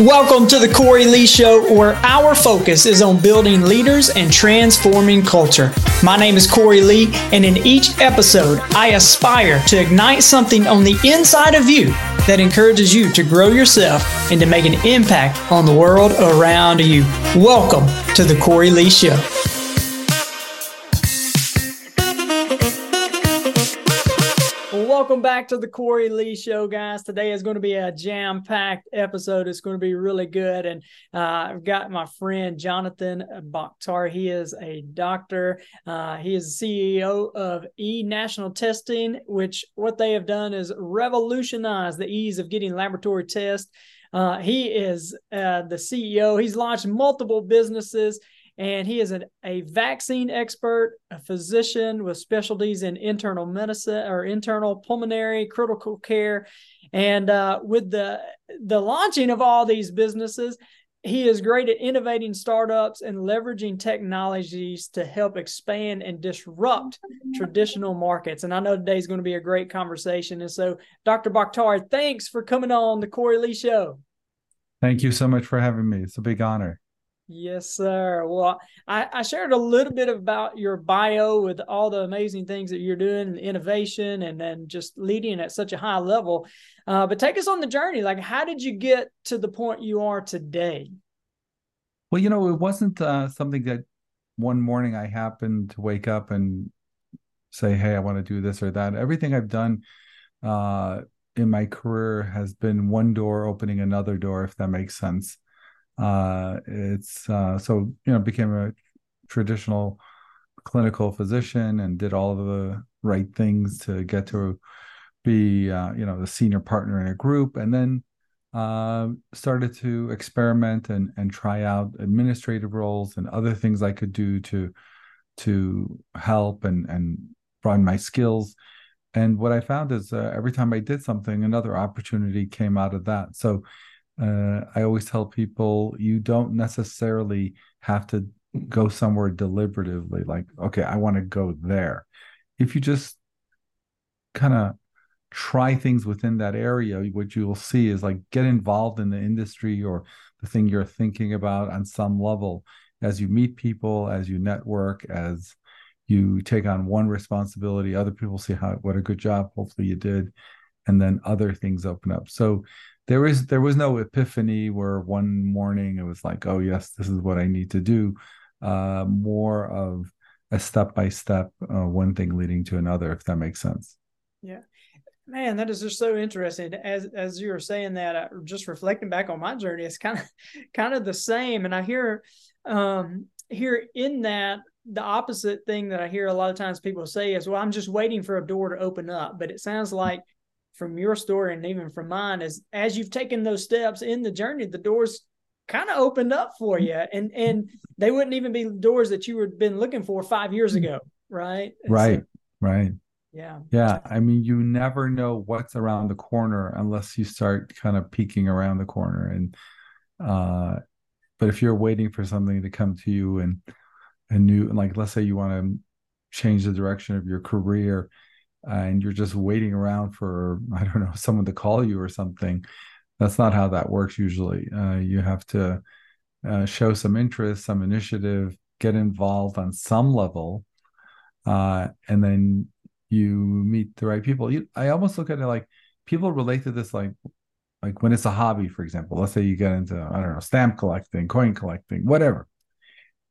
Welcome to the Cory Lee Show, where our focus is on building leaders and transforming culture. My name is Cory Lee, and in each episode, I aspire to ignite something on the inside of you that encourages you to grow yourself and to make an impact on the world around you. Welcome to the Cory Lee Show. Welcome back to the Cory Lee Show, guys. Today is going to be a jam packed episode. It's going to be really good. And uh, I've got my friend Jonathan Baktari. He is a doctor, uh, he is the CEO of E National Testing, which what they have done is revolutionize the ease of getting laboratory tests. Uh, he is uh, the CEO, he's launched multiple businesses and he is an, a vaccine expert, a physician with specialties in internal medicine or internal pulmonary critical care. And uh, with the the launching of all these businesses, he is great at innovating startups and leveraging technologies to help expand and disrupt traditional markets. And I know today's going to be a great conversation. And so, Dr. Baktari, thanks for coming on the Cory Lee Show. Thank you so much for having me. It's a big honor. Yes, sir. Well, I, I, shared a little bit about your bio with all the amazing things that you're doing, innovation, and then just leading at such a high level. Uh, but take us on the journey. Like, how did you get to the point you are today? Well, you know, it wasn't uh, something that one morning I happened to wake up and say, "Hey, I want to do this or that." Everything I've done uh, in my career has been one door opening another door, if that makes sense. Uh, it's uh, so you know became a traditional clinical physician and did all of the right things to get to be uh, you know the senior partner in a group, and then uh, started to experiment and and try out administrative roles and other things I could do to to help and and broaden my skills. And what I found is uh, every time I did something, another opportunity came out of that. So uh, I always tell people you don't necessarily have to go somewhere deliberatively, like, okay, I want to go there. If you just kind of try things within that area, what you will see is like get involved in the industry or the thing you're thinking about on some level as you meet people, as you network, as you take on one responsibility, other people see how what a good job hopefully you did, and then other things open up. So there was there was no epiphany where one morning it was like, oh yes, this is what I need to do. Uh, more of a step by step, one thing leading to another, if that makes sense. Yeah, man, that is just so interesting. As as you were saying that, uh, just reflecting back on my journey, it's kind of kind of the same. And I hear um here in that the opposite thing that I hear a lot of times people say is, well, I'm just waiting for a door to open up. But it sounds like from your story and even from mine is as you've taken those steps in the journey, the doors kind of opened up for you, and and they wouldn't even be doors that you had been looking for five years ago, right? And right, so, right. Yeah. Yeah. I mean, you never know what's around the corner unless you start kind of peeking around the corner. And, uh, but if you're waiting for something to come to you and a new, like, let's say you want to change the direction of your career and you're just waiting around for i don't know someone to call you or something that's not how that works usually. Uh, you have to uh, show some interest some initiative get involved on some level uh, and then you meet the right people. You, i almost look at it like people relate to this like like when it's a hobby for example. Let's say you get into i don't know stamp collecting coin collecting whatever.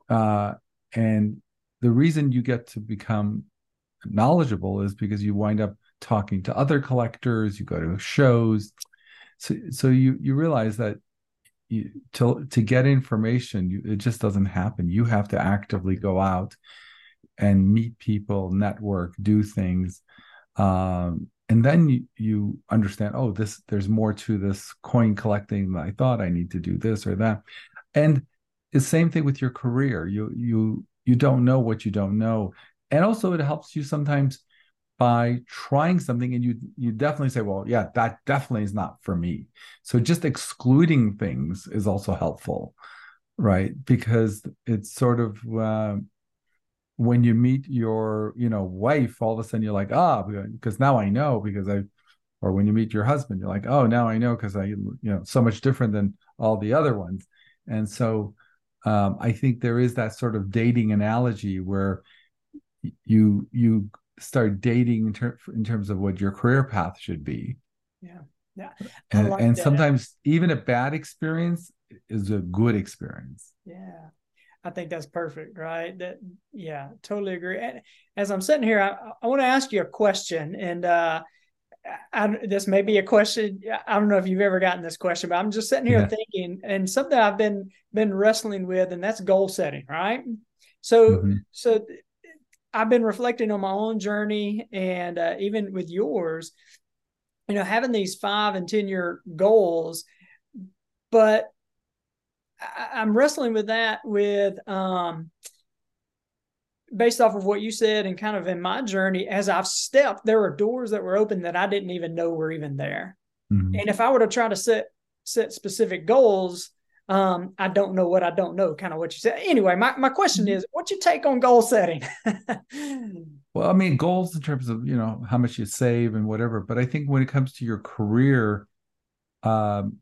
Uh, and the reason you get to become knowledgeable is because you wind up talking to other collectors, you go to shows. So, so you you realize that you, to to get information, you, it just doesn't happen. You have to actively go out and meet people, network, do things, um, and then you, you understand. Oh, this there's more to this coin collecting than I thought. I need to do this or that, and the same thing with your career. You you you don't know what you don't know and also it helps you sometimes by trying something and you you definitely say well yeah that definitely is not for me so just excluding things is also helpful right because it's sort of uh, when you meet your you know wife all of a sudden you're like ah because now i know because i or when you meet your husband you're like oh now i know because i you know so much different than all the other ones. And so um, I think there is that sort of dating analogy where you you start dating in, ter- in terms of what your career path should be. Yeah. Yeah. And, and sometimes even a bad experience is a good experience. Yeah. I think that's perfect, right? That yeah, totally agree. And as I'm sitting here, I, I want to ask you a question, and uh, I, this may be a question. I don't know if you've ever gotten this question, but I'm just sitting here yeah. thinking, and something I've been been wrestling with, and that's goal setting, right? So, mm-hmm. so I've been reflecting on my own journey, and uh, even with yours, you know, having these five and ten year goals, but I, am wrestling with that with um, based off of what you said and kind of in my journey as I've stepped, there are doors that were open that I didn't even know were even there. Mm-hmm. And if I were to try to set set specific goals, um, I don't know what I don't know, kind of what you said. Anyway, my, my question mm-hmm. is what's your take on goal setting? well, I mean, goals in terms of, you know, how much you save and whatever. But I think when it comes to your career, um,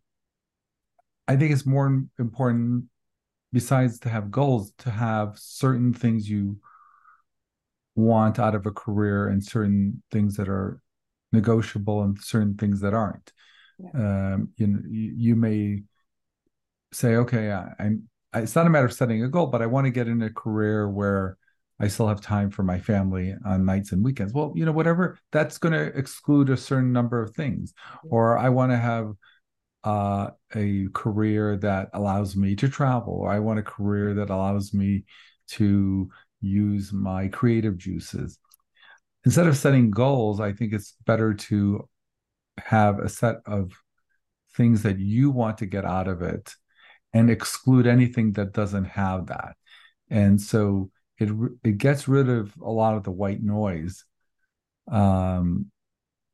I think it's more important, besides to have goals, to have certain things you want out of a career and certain things that are negotiable and certain things that aren't. Yeah. Um, you know, you, you, may say, okay, I, I'm. It's not a matter of setting a goal, but I want to get in a career where I still have time for my family on nights and weekends. Well, you know, whatever that's going to exclude a certain number of things. Or I want to have uh, a career that allows me to travel, or I want a career that allows me to use my creative juices. Instead of setting goals, I think it's better to have a set of things that you want to get out of it and exclude anything that doesn't have that. And so it it gets rid of a lot of the white noise. Um,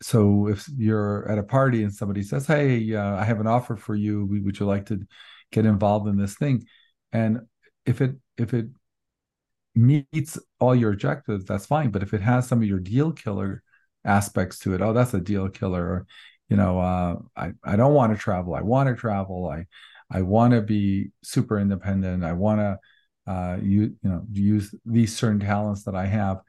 so if you're at a party and somebody says, "Hey, uh, I have an offer for you. Would you like to get involved in this thing?" and if it if it meets all your objectives, that's fine. But if it has some of your deal killer aspects to it, oh, that's a deal killer. Or, you know, uh, I I don't want to travel. I want to travel. I I want to be super independent. I want to uh, you you know use these certain talents that I have.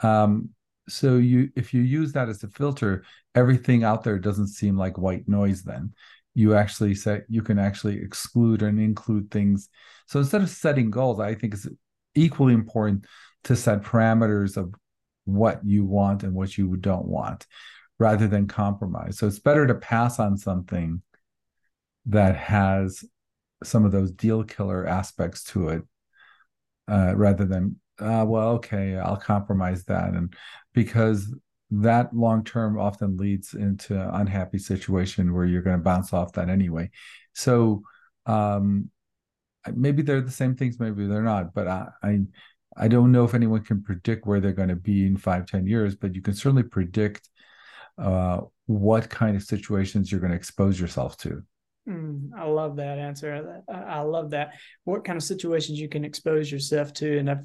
Um, so you if you use that as a filter, everything out there doesn't seem like white noise. Then you actually say you can actually exclude and include things. So instead of setting goals, I think it's equally important to set parameters of what you want and what you don't want rather than compromise. So it's better to pass on something that has some of those deal killer aspects to it uh, rather than, uh, well, okay, I'll compromise that. And because that long term often leads into unhappy situation where you're going to bounce off that anyway. So um, maybe they're the same things maybe they're not but I, I i don't know if anyone can predict where they're going to be in five ten years but you can certainly predict uh, what kind of situations you're going to expose yourself to Mm, I love that answer. I, love that. What kind of situations you can expose yourself to, and I've,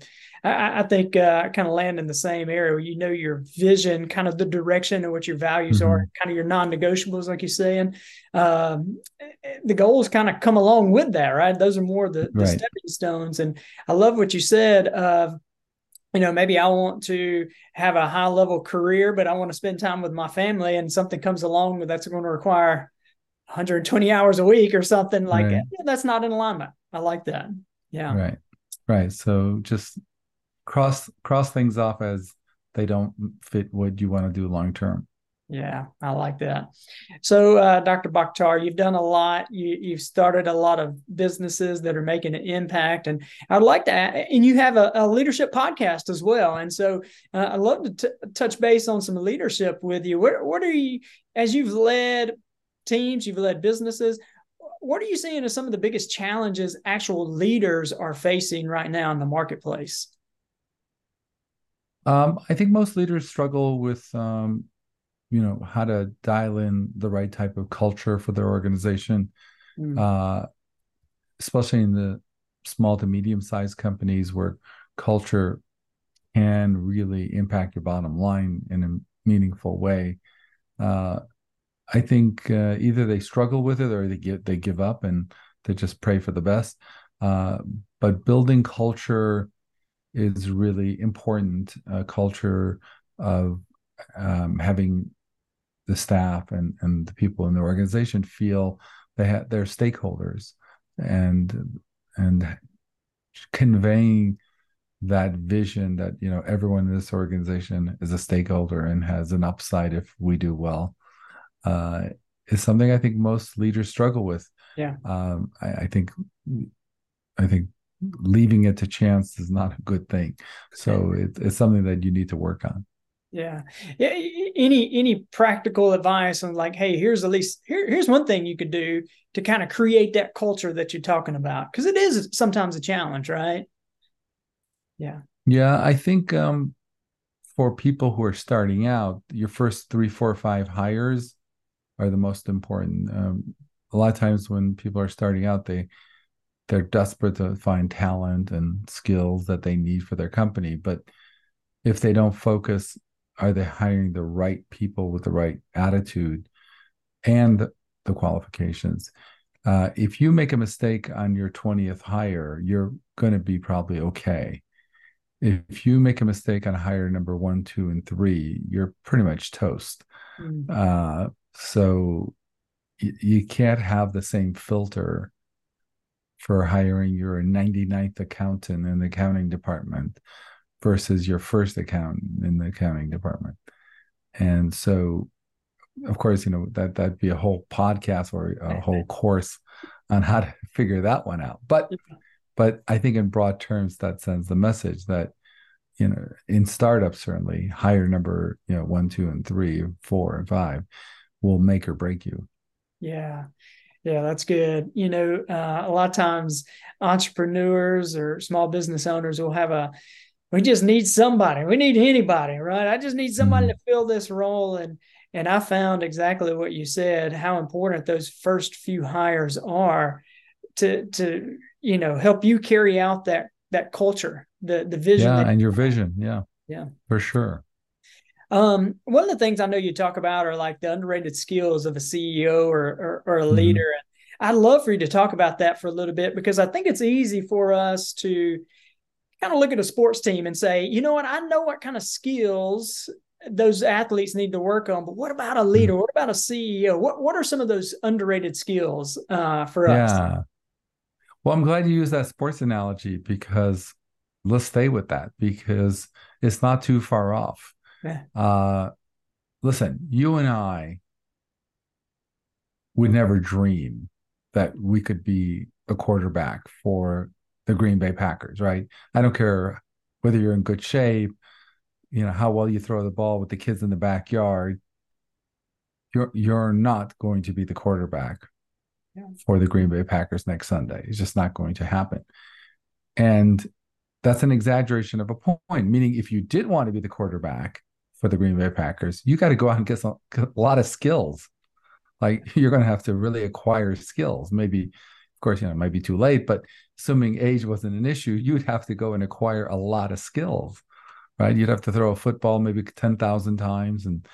i I, think uh, I kind of land in the same area where you know your vision, kind of the direction and what your values mm-hmm. are, kind of your non-negotiables, like you're saying. Um, the goals kind of come along with that, right? Those are more the, the right. stepping stones. And I love what you said of you know, maybe I want to have a high level career, but I want to spend time with my family, and something comes along that's going to require 120 hours a week or something like right. yeah, that's not in alignment. I like that. Yeah. Right. Right. So just cross cross things off as they don't fit what you want to do long term. Yeah, I like that. So, uh, Dr. Baktari, you've done a lot. You, have started a lot of businesses that are making an impact, and I'd like to. Add, and you have a, a, leadership podcast as well. And so, uh, I'd love to t- touch base on some leadership with you. What, what are you, as you've led teams, you've led businesses. What are you seeing as some of the biggest challenges actual leaders are facing right now in the marketplace? Um, I think most leaders struggle with, um, you know, how to dial in the right type of culture for their organization, mm. uh, especially in the small to medium sized companies where culture can really impact your bottom line in a meaningful way. Uh, I think uh, either they struggle with it or they give they give up, and they just pray for the best. Uh, but building culture is really important. A culture of um, having the staff and and the people in the organization feel they have their stakeholders and and conveying that vision that you know everyone in this organization is a stakeholder and has an upside if we do well uh, is something I think most leaders struggle with. Yeah, um, I, I, think I think leaving it to chance is not a good thing. So it, it's something that you need to work on. Yeah. yeah. Any any practical advice on like, hey, here's at least here, here's one thing you could do to kind of create that culture that you're talking about because it is sometimes a challenge, right? Yeah. Yeah, I think um, for people who are starting out, your first three, four, five hires are the most important. Um, a lot of times when people are starting out, they they're desperate to find talent and skills that they need for their company, but if they don't focus are they hiring the right people with the right attitude and the qualifications uh, if you make a mistake on your 20th hire you're going to be probably okay if you make a mistake on hire number one two and three you're pretty much toast mm. uh, so you can't have the same filter for hiring your 99th accountant in the accounting department versus your first accountant in the accounting department. And so, of course, you know, that that'd be a whole podcast or a whole course on how to figure that one out. But but I think in broad terms that sends the message that you know in startups certainly higher number you know one two and three four and five will make or break you yeah yeah that's good you know uh, a lot of times entrepreneurs or small business owners will have a we just need somebody. We need anybody, right? I just need somebody mm-hmm. to fill this role. And and I found exactly what you said, how important those first few hires are to to you know help you carry out that that culture, the the vision. Yeah, and your vision. Yeah. Yeah. For sure. Um, one of the things I know you talk about are like the underrated skills of a CEO or or, or a mm-hmm. leader. I'd love for you to talk about that for a little bit because I think it's easy for us to kind of look at a sports team and say, you know what, I know what kind of skills those athletes need to work on, but what about a leader? Hmm. What about a CEO? What what are some of those underrated skills uh, for yeah. us? Yeah. Well, I'm glad you used that sports analogy because let's stay with that because it's not too far off. Yeah. Uh, listen, you and I would never dream that we could be a quarterback for the Green Bay Packers, right? I don't care whether you're in good shape, you know, how well you throw the ball with the kids in the backyard. You're you're not going to be the quarterback yeah. for the Green Bay Packers next Sunday. It's just not going to happen. And that's an exaggeration of a point, meaning if you did want to be the quarterback for the Green Bay Packers, you got to go out and get some, a lot of skills. Like you're going to have to really acquire skills. Maybe, of course, you know, it might be too late, but assuming age wasn't an issue, you'd have to go and acquire a lot of skills, right? You'd have to throw a football maybe 10,000 times and,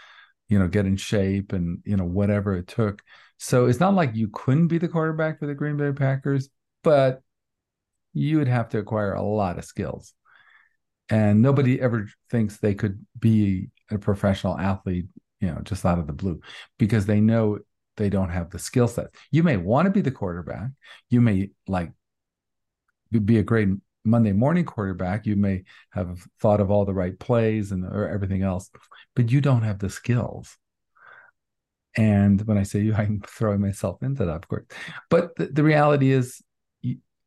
you know, get in shape and, you know, whatever it took. So it's not like you couldn't be the quarterback for the Green Bay Packers, but you would have to acquire a lot of skills. And nobody ever thinks they could be a professional athlete, you know, just out of the blue because they know they don't have the skill set. You may want to be the quarterback. You may like be a great Monday morning quarterback. You may have thought of all the right plays and or everything else, but you don't have the skills. And when I say you, I'm throwing myself into that, of course. But the, the reality is,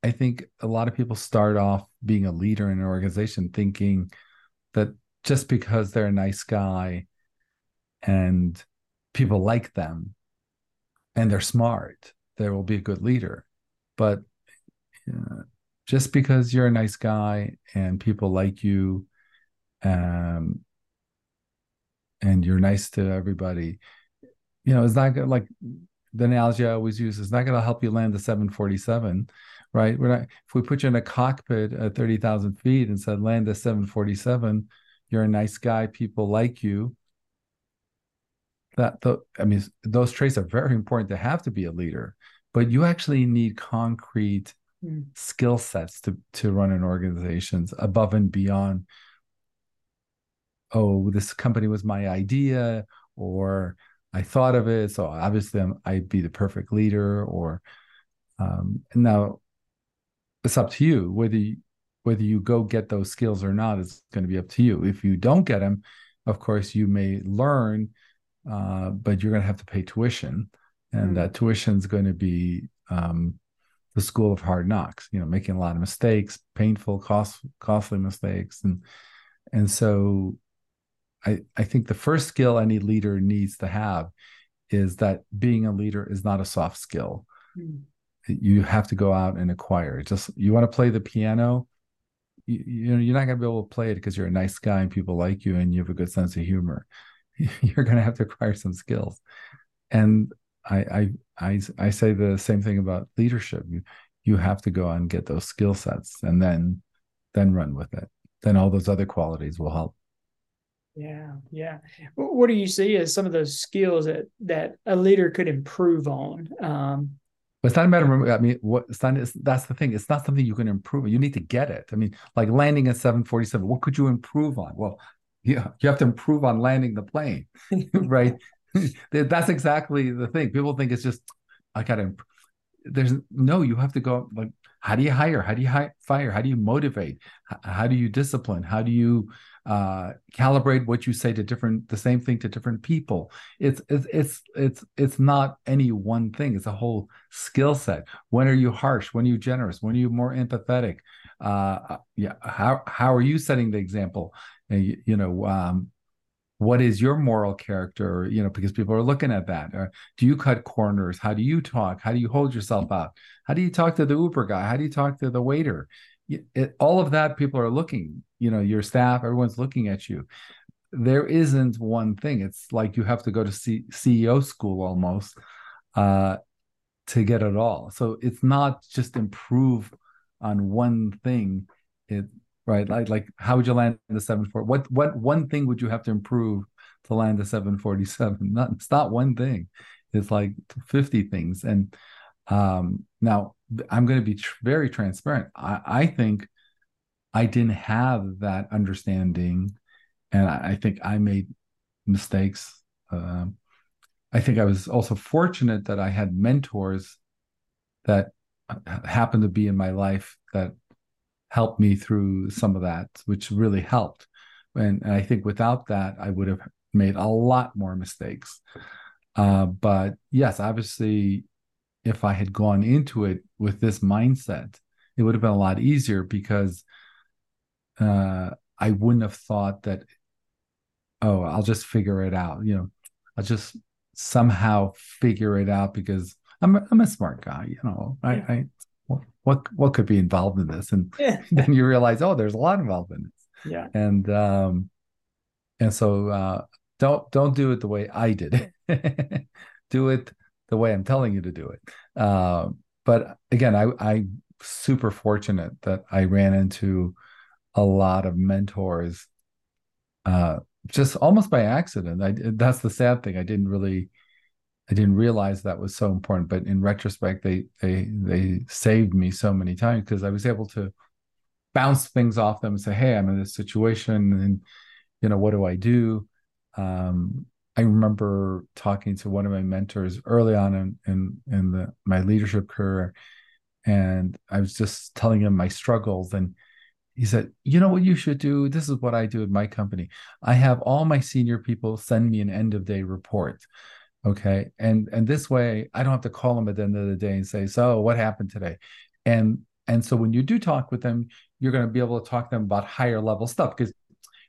I think a lot of people start off being a leader in an organization thinking that just because they're a nice guy and people like them and they're smart, they will be a good leader. But uh, just because you're a nice guy and people like you um, and you're nice to everybody you know it's not gonna like the analogy i always use is not going to help you land the 747 right we're not if we put you in a cockpit at 30000 feet and said land the 747 you're a nice guy people like you that the, i mean those traits are very important to have to be a leader but you actually need concrete Mm. skill sets to to run an organizations above and beyond oh this company was my idea or i thought of it so obviously I'm, i'd be the perfect leader or um now it's up to you whether you, whether you go get those skills or not is going to be up to you if you don't get them of course you may learn uh, but you're going to have to pay tuition and Mm. that tuition is going to be um, the school of hard knocks you know making a lot of mistakes painful cost costly mistakes and and so i i think the first skill any leader needs to have is that being a leader is not a soft skill Mm. you have to go out and acquire just you want to play the piano you, you know you're not going to be able to play it because you're a nice guy and people like you and you have a good sense of humor you're going to have to acquire some skills and I, I I I say the same thing about leadership. You you have to go and get those skill sets and then then run with it. Then all those other qualities will help. Yeah, yeah. What do you see as some of those skills that that a leader could improve on? Um, But it's not a matter of I mean what it's not it's, that's the thing. It's not something you can improve. You need to get it. I mean, like landing a 747, what could you improve on? Well, yeah, you have to improve on landing the plane, right? That's exactly the thing. People think it's just I gotta there's no you have to go like how do you hire how do you hi- fire how do you motivate H- how do you discipline how do you uh calibrate what you say to different the same thing to different people. It's it's it's it's it's not any one thing. It's a whole skill set. When are you harsh? When are you generous? When are you more empathetic? Uh yeah how how are you setting the example? You, you know um what is your moral character? You know because people are looking at that. Or do you cut corners? How do you talk? How do you hold yourself out how do you talk to the uber guy? How do you talk to the waiter it, all of that people are looking you know your staff everyone's looking at you. There isn't one thing. It's like you have to go to C- ceo school almost uh, to get it all. So it's not just improve on one thing. It right like like how would you land the 74 what what one thing would you have to improve to land the 747 not it's not one thing. It's like 50 things. And um now i'm going to be tr- very transparent i i think i didn't have that understanding and i, I think i made mistakes um i think i was also fortunate that i had mentors that happened to be in my life that helped me through some of that, which really helped. And, and I think without that, I would have made a lot more mistakes. Uh, but yes, obviously, if I had gone into it with this mindset, it would have been a lot easier because uh, I wouldn't have thought that, oh, I'll just figure it out. You know, I'll just somehow figure it out because I'm a, I'm a smart guy. You know, I. I what what what could be involved in this, and yeah, then you realize, oh, there's a lot involved in this, yeah, and um, and so uh, don't don't do it the way I did it. do it the way I'm telling you to do it. Uh, but again, I I'm super fortunate that I ran into a lot of mentors, uh, just almost by accident. I that's the sad thing. I didn't really. I didn't realize that was so important, but in retrospect, they they they saved me so many times because I was able to bounce things off them and say, "Hey, I'm in this situation, and you know, what do I do?" Um, I remember talking to one of my mentors early on in in, in the my leadership career, and I was just telling him my struggles, and he said, "You know what you should do? This is what I do at my company. I have all my senior people send me an end of day report." okay and and this way i don't have to call them at the end of the day and say so what happened today and and so when you do talk with them you're going to be able to talk to them about higher level stuff because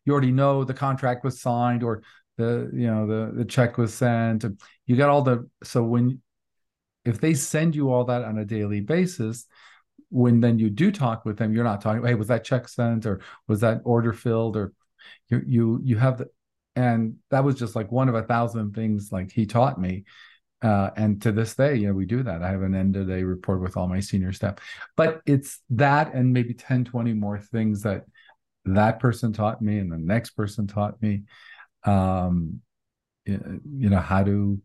you already know the contract was signed or the you know the the check was sent you got all the so when if they send you all that on a daily basis when then you do talk with them you're not talking hey was that check sent or was that order filled or you you you have the and that was just like one of a thousand things like he taught me uh, and to this day you know we do that. I have an end of day report with all my senior staff. But it's that and maybe 10 20 more things that that person taught me and the next person taught me um you know how to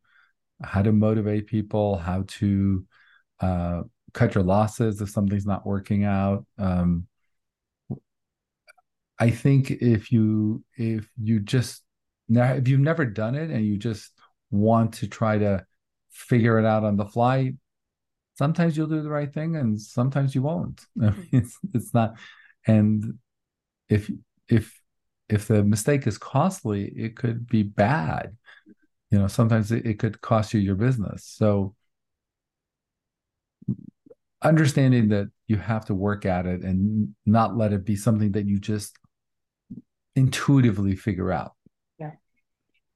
how to motivate people how to uh, cut your losses if something's not working out. Um, I think if you if you just now if you've never done it and you just want to try to figure it out on the fly, sometimes you'll do the right thing and sometimes you won't. I mean, it's it's not and if if if the mistake is costly, it could be bad. You know, sometimes it, it could cost you your business. So understanding that you have to work at it and not let it be something that you just intuitively figure out. Yeah,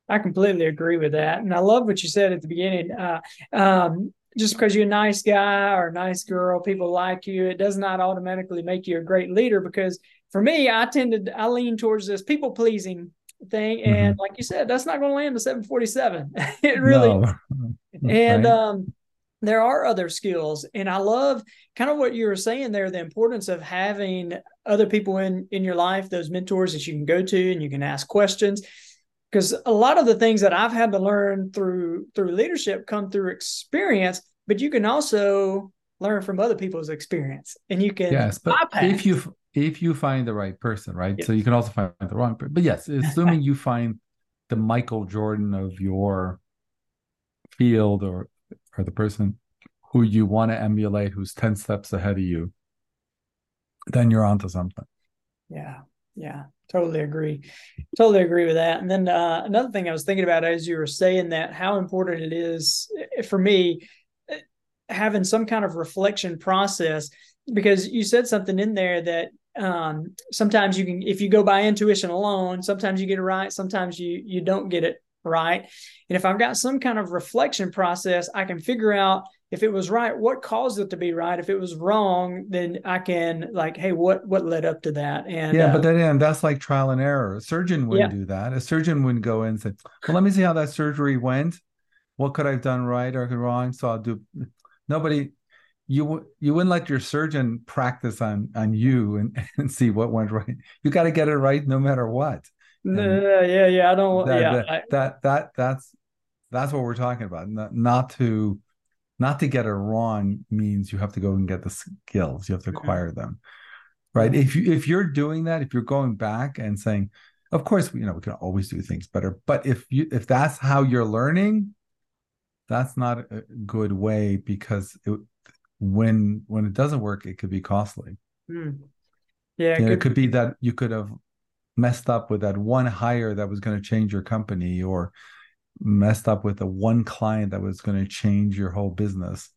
I completely agree with that, and I love what you said at the beginning. Uh, um, just because you're a nice guy or a nice girl, people like you, it does not automatically make you a great leader. Because for me, I tended, I lean towards this people pleasing thing, and mm-hmm. like you said, that's not going to land the 747. it really, no. and right. um, there are other skills and i love kind of what you were saying there the importance of having other people in in your life those mentors that you can go to and you can ask questions because a lot of the things that i've had to learn through through leadership come through experience but you can also learn from other people's experience and you can yes but bypass. if you if you find the right person right? Yes. so you can also find the wrong person but yes assuming you find the michael jordan of your field or or the person who you want to emulate who's 10 steps ahead of you then you're onto something. Yeah yeah totally agree totally agree with that. And then uh, another thing i was thinking about as you were saying that how important it is eh, for me eh, having some kind of reflection process because you said something in there that um, sometimes you can if you go by intuition alone sometimes you get it right sometimes you you don't get it right. And if i've got some kind of reflection process i can figure out if it was right what caused it to be right. If it was wrong then i can like hey what what led up to that? And yeah uh, but then that's like trial and error. A surgeon wouldn't yeah. do that. A surgeon wouldn't go in and say well let me see how that surgery went. What could i've done right or wrong? So i'll do nobody you you wouldn't let your surgeon practice on on you and, and see what went right. You got to get it right no matter what. Yeah yeah yeah i don't that, yeah that, I, that that that's that's what we're talking about. Not, not to not to get it wrong means you have to go and get the skills. You have to mm-hmm. acquire mm-hmm. them right? If you if you're doing that if you're going back and saying of course you know we can always do things better but if you if that's how you're learning that's not a good way because it, when when it doesn't work it could be costly mm. yeah you know, it could be that you could have messed up with that one hire that was going to change your company or messed up with the one client that was going to change your whole business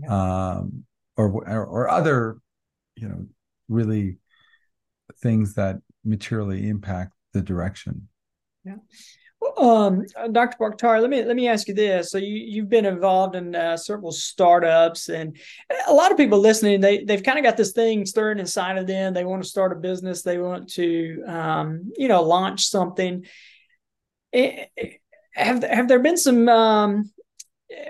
yeah. um, or, or, or other you know really things that materially impact the direction yeah um, Dr. Baktari, let me let me ask you this. So you you've been involved in uh, several startups, and a lot of people listening, they they've kind of got this thing stirring inside of them. They want to start a business. They want to, um, you know, launch something. It, have have there been some um,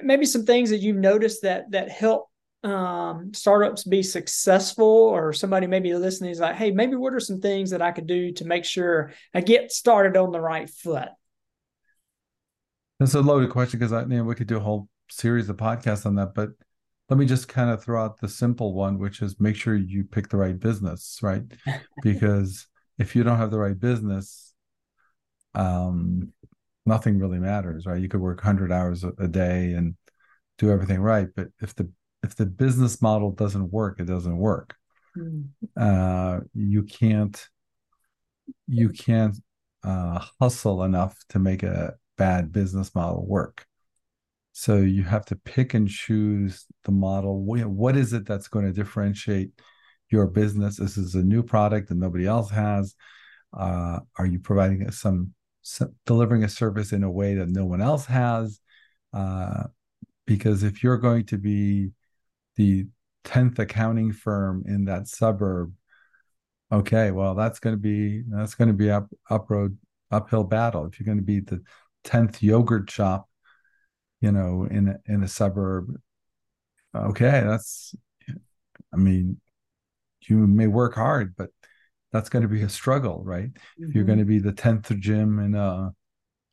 maybe some things that you've noticed that that help um, startups be successful or somebody maybe listening is like hey maybe what are some things that i could do to make sure i get started on the right foot that's a loaded question because i you know we could do a whole series of podcasts on that but let me just kind of throw out the simple one which is make sure you pick the right business right because if you don't have the right business um nothing really matters, right? You could work 100 hours a day and do everything right, but if the if the business model doesn't work, it doesn't work. Mm. Uh, you can't you can't uh, hustle enough to make a bad business model work. So you have to pick and choose the model. What is it that's going to differentiate your business? This is a new product that nobody else has. Uh, are you providing some delivering a service in a way that no one else has. Uh, because if you're going to be the 10th accounting firm in that suburb, okay, well, that's going to be, that's going to be up, up road, uphill battle. If you're going to be the 10th yogurt shop, you know, in a, in a suburb, okay, that's, I mean, you may work hard, but that's going to be a struggle, right? Mm-hmm. You're going to be the tenth gym in a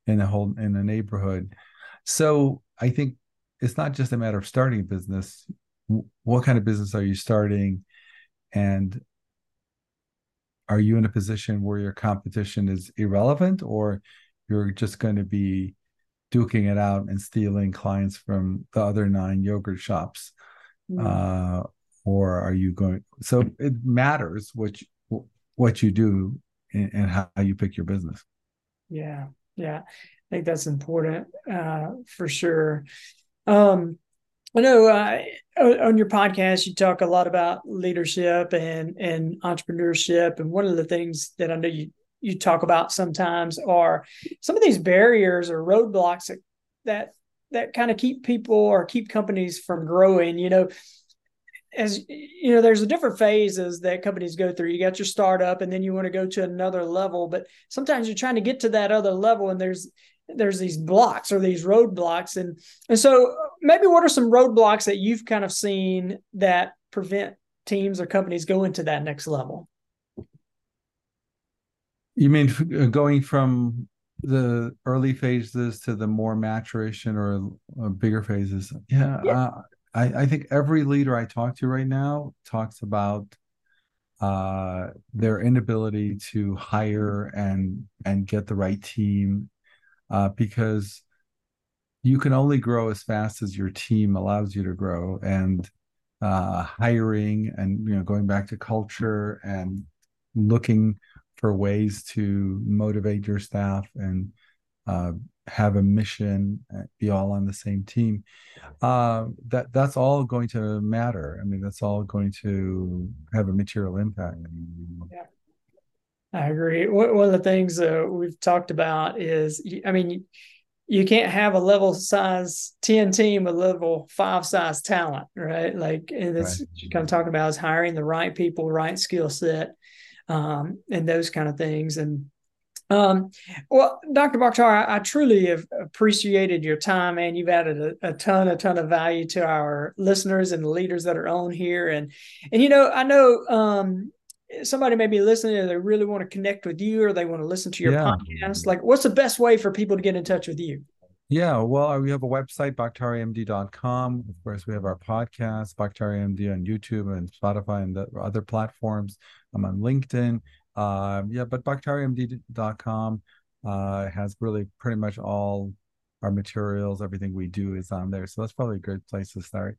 in a whole in a neighborhood, so I think it's not just a matter of starting a business. what kind of business are you starting and are you in a position where your competition is irrelevant or you're just going to be duking it out and stealing clients from the other nine yogurt shops mm-hmm. uh, or are you going so it matters what you, what you do and, and how you pick your business yeah yeah i think that's important uh, for sure um I know uh, on your podcast you talk a lot about leadership and and entrepreneurship, and one of the things that I know you you talk about sometimes are some of these barriers or roadblocks that that, that kind of keep people or keep companies from growing. You know, as you know, there's a different phases that companies go through. You got your startup, and then you want to go to another level, but sometimes you're trying to get to that other level, and there's there's these blocks or these roadblocks and and so uh, maybe what are some roadblocks that you've kind of seen that prevent teams or companies going to that next level you mean uh, going from the early phases to the more maturation or uh, bigger phases yeah, yeah. Uh, I, I think every leader i talk to right now talks about uh, their inability to hire and and get the right team uh, because you can only grow as fast as your team allows you to grow and uh, hiring and you know going back to culture and looking for ways to motivate your staff and uh, have a mission uh, be all on the same team uh, that that's all going to matter i mean that's all going to have a material impact yeah. I agree. One of the things uh, we've talked about is, I mean, you can't have a level size 10 team with level five size talent, right? Like, and that's right. you kind of talking about is hiring the right people, right skill set, um, and those kind of things. And, um, well, Dr. Baktari, I, I, truly have appreciated your time, and you've added a, a, ton, a ton of value to our listeners and the leaders that are on here. And, and you know, I know, um, somebody may be listening and they really want to connect with you or they want to listen to your yeah. podcast like what's the best way for people to get in touch with you yeah well we have a website baktarimd.com of course we have our podcast baktarimd on youtube and spotify and the other platforms. I'm on linkedin. Um, yeah but baktarimd.com uh, has really pretty much all our materials. Everything we do is on there. So that's probably a good place to start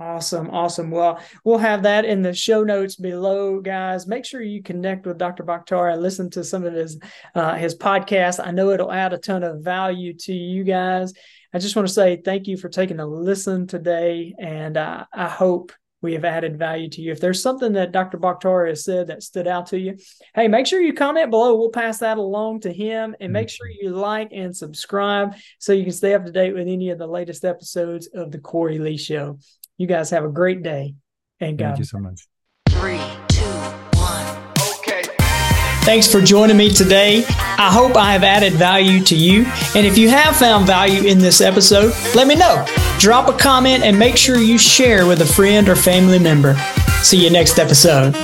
Awesome. Awesome. Well, we'll have that in the show notes below, guys. Make sure you connect with Dr. Baktari and listen to some of his uh, his podcast. I know it'll add a ton of value to you guys. I just want to say thank you for taking a listen today, and uh, I hope we have added value to you. If there's something that Dr. Baktari has said that stood out to you, hey, make sure you comment below. We'll pass that along to him, and make sure you like and subscribe so you can stay up to date with any of the latest episodes of the Cory Lee Show. You guys have a great day. And God. Thank you so much. Three, two, one. Okay. Thanks for joining me today. I hope I have added value to you. And if you have found value in this episode, let me know. Drop a comment and make sure you share with a friend or family member. See you next episode.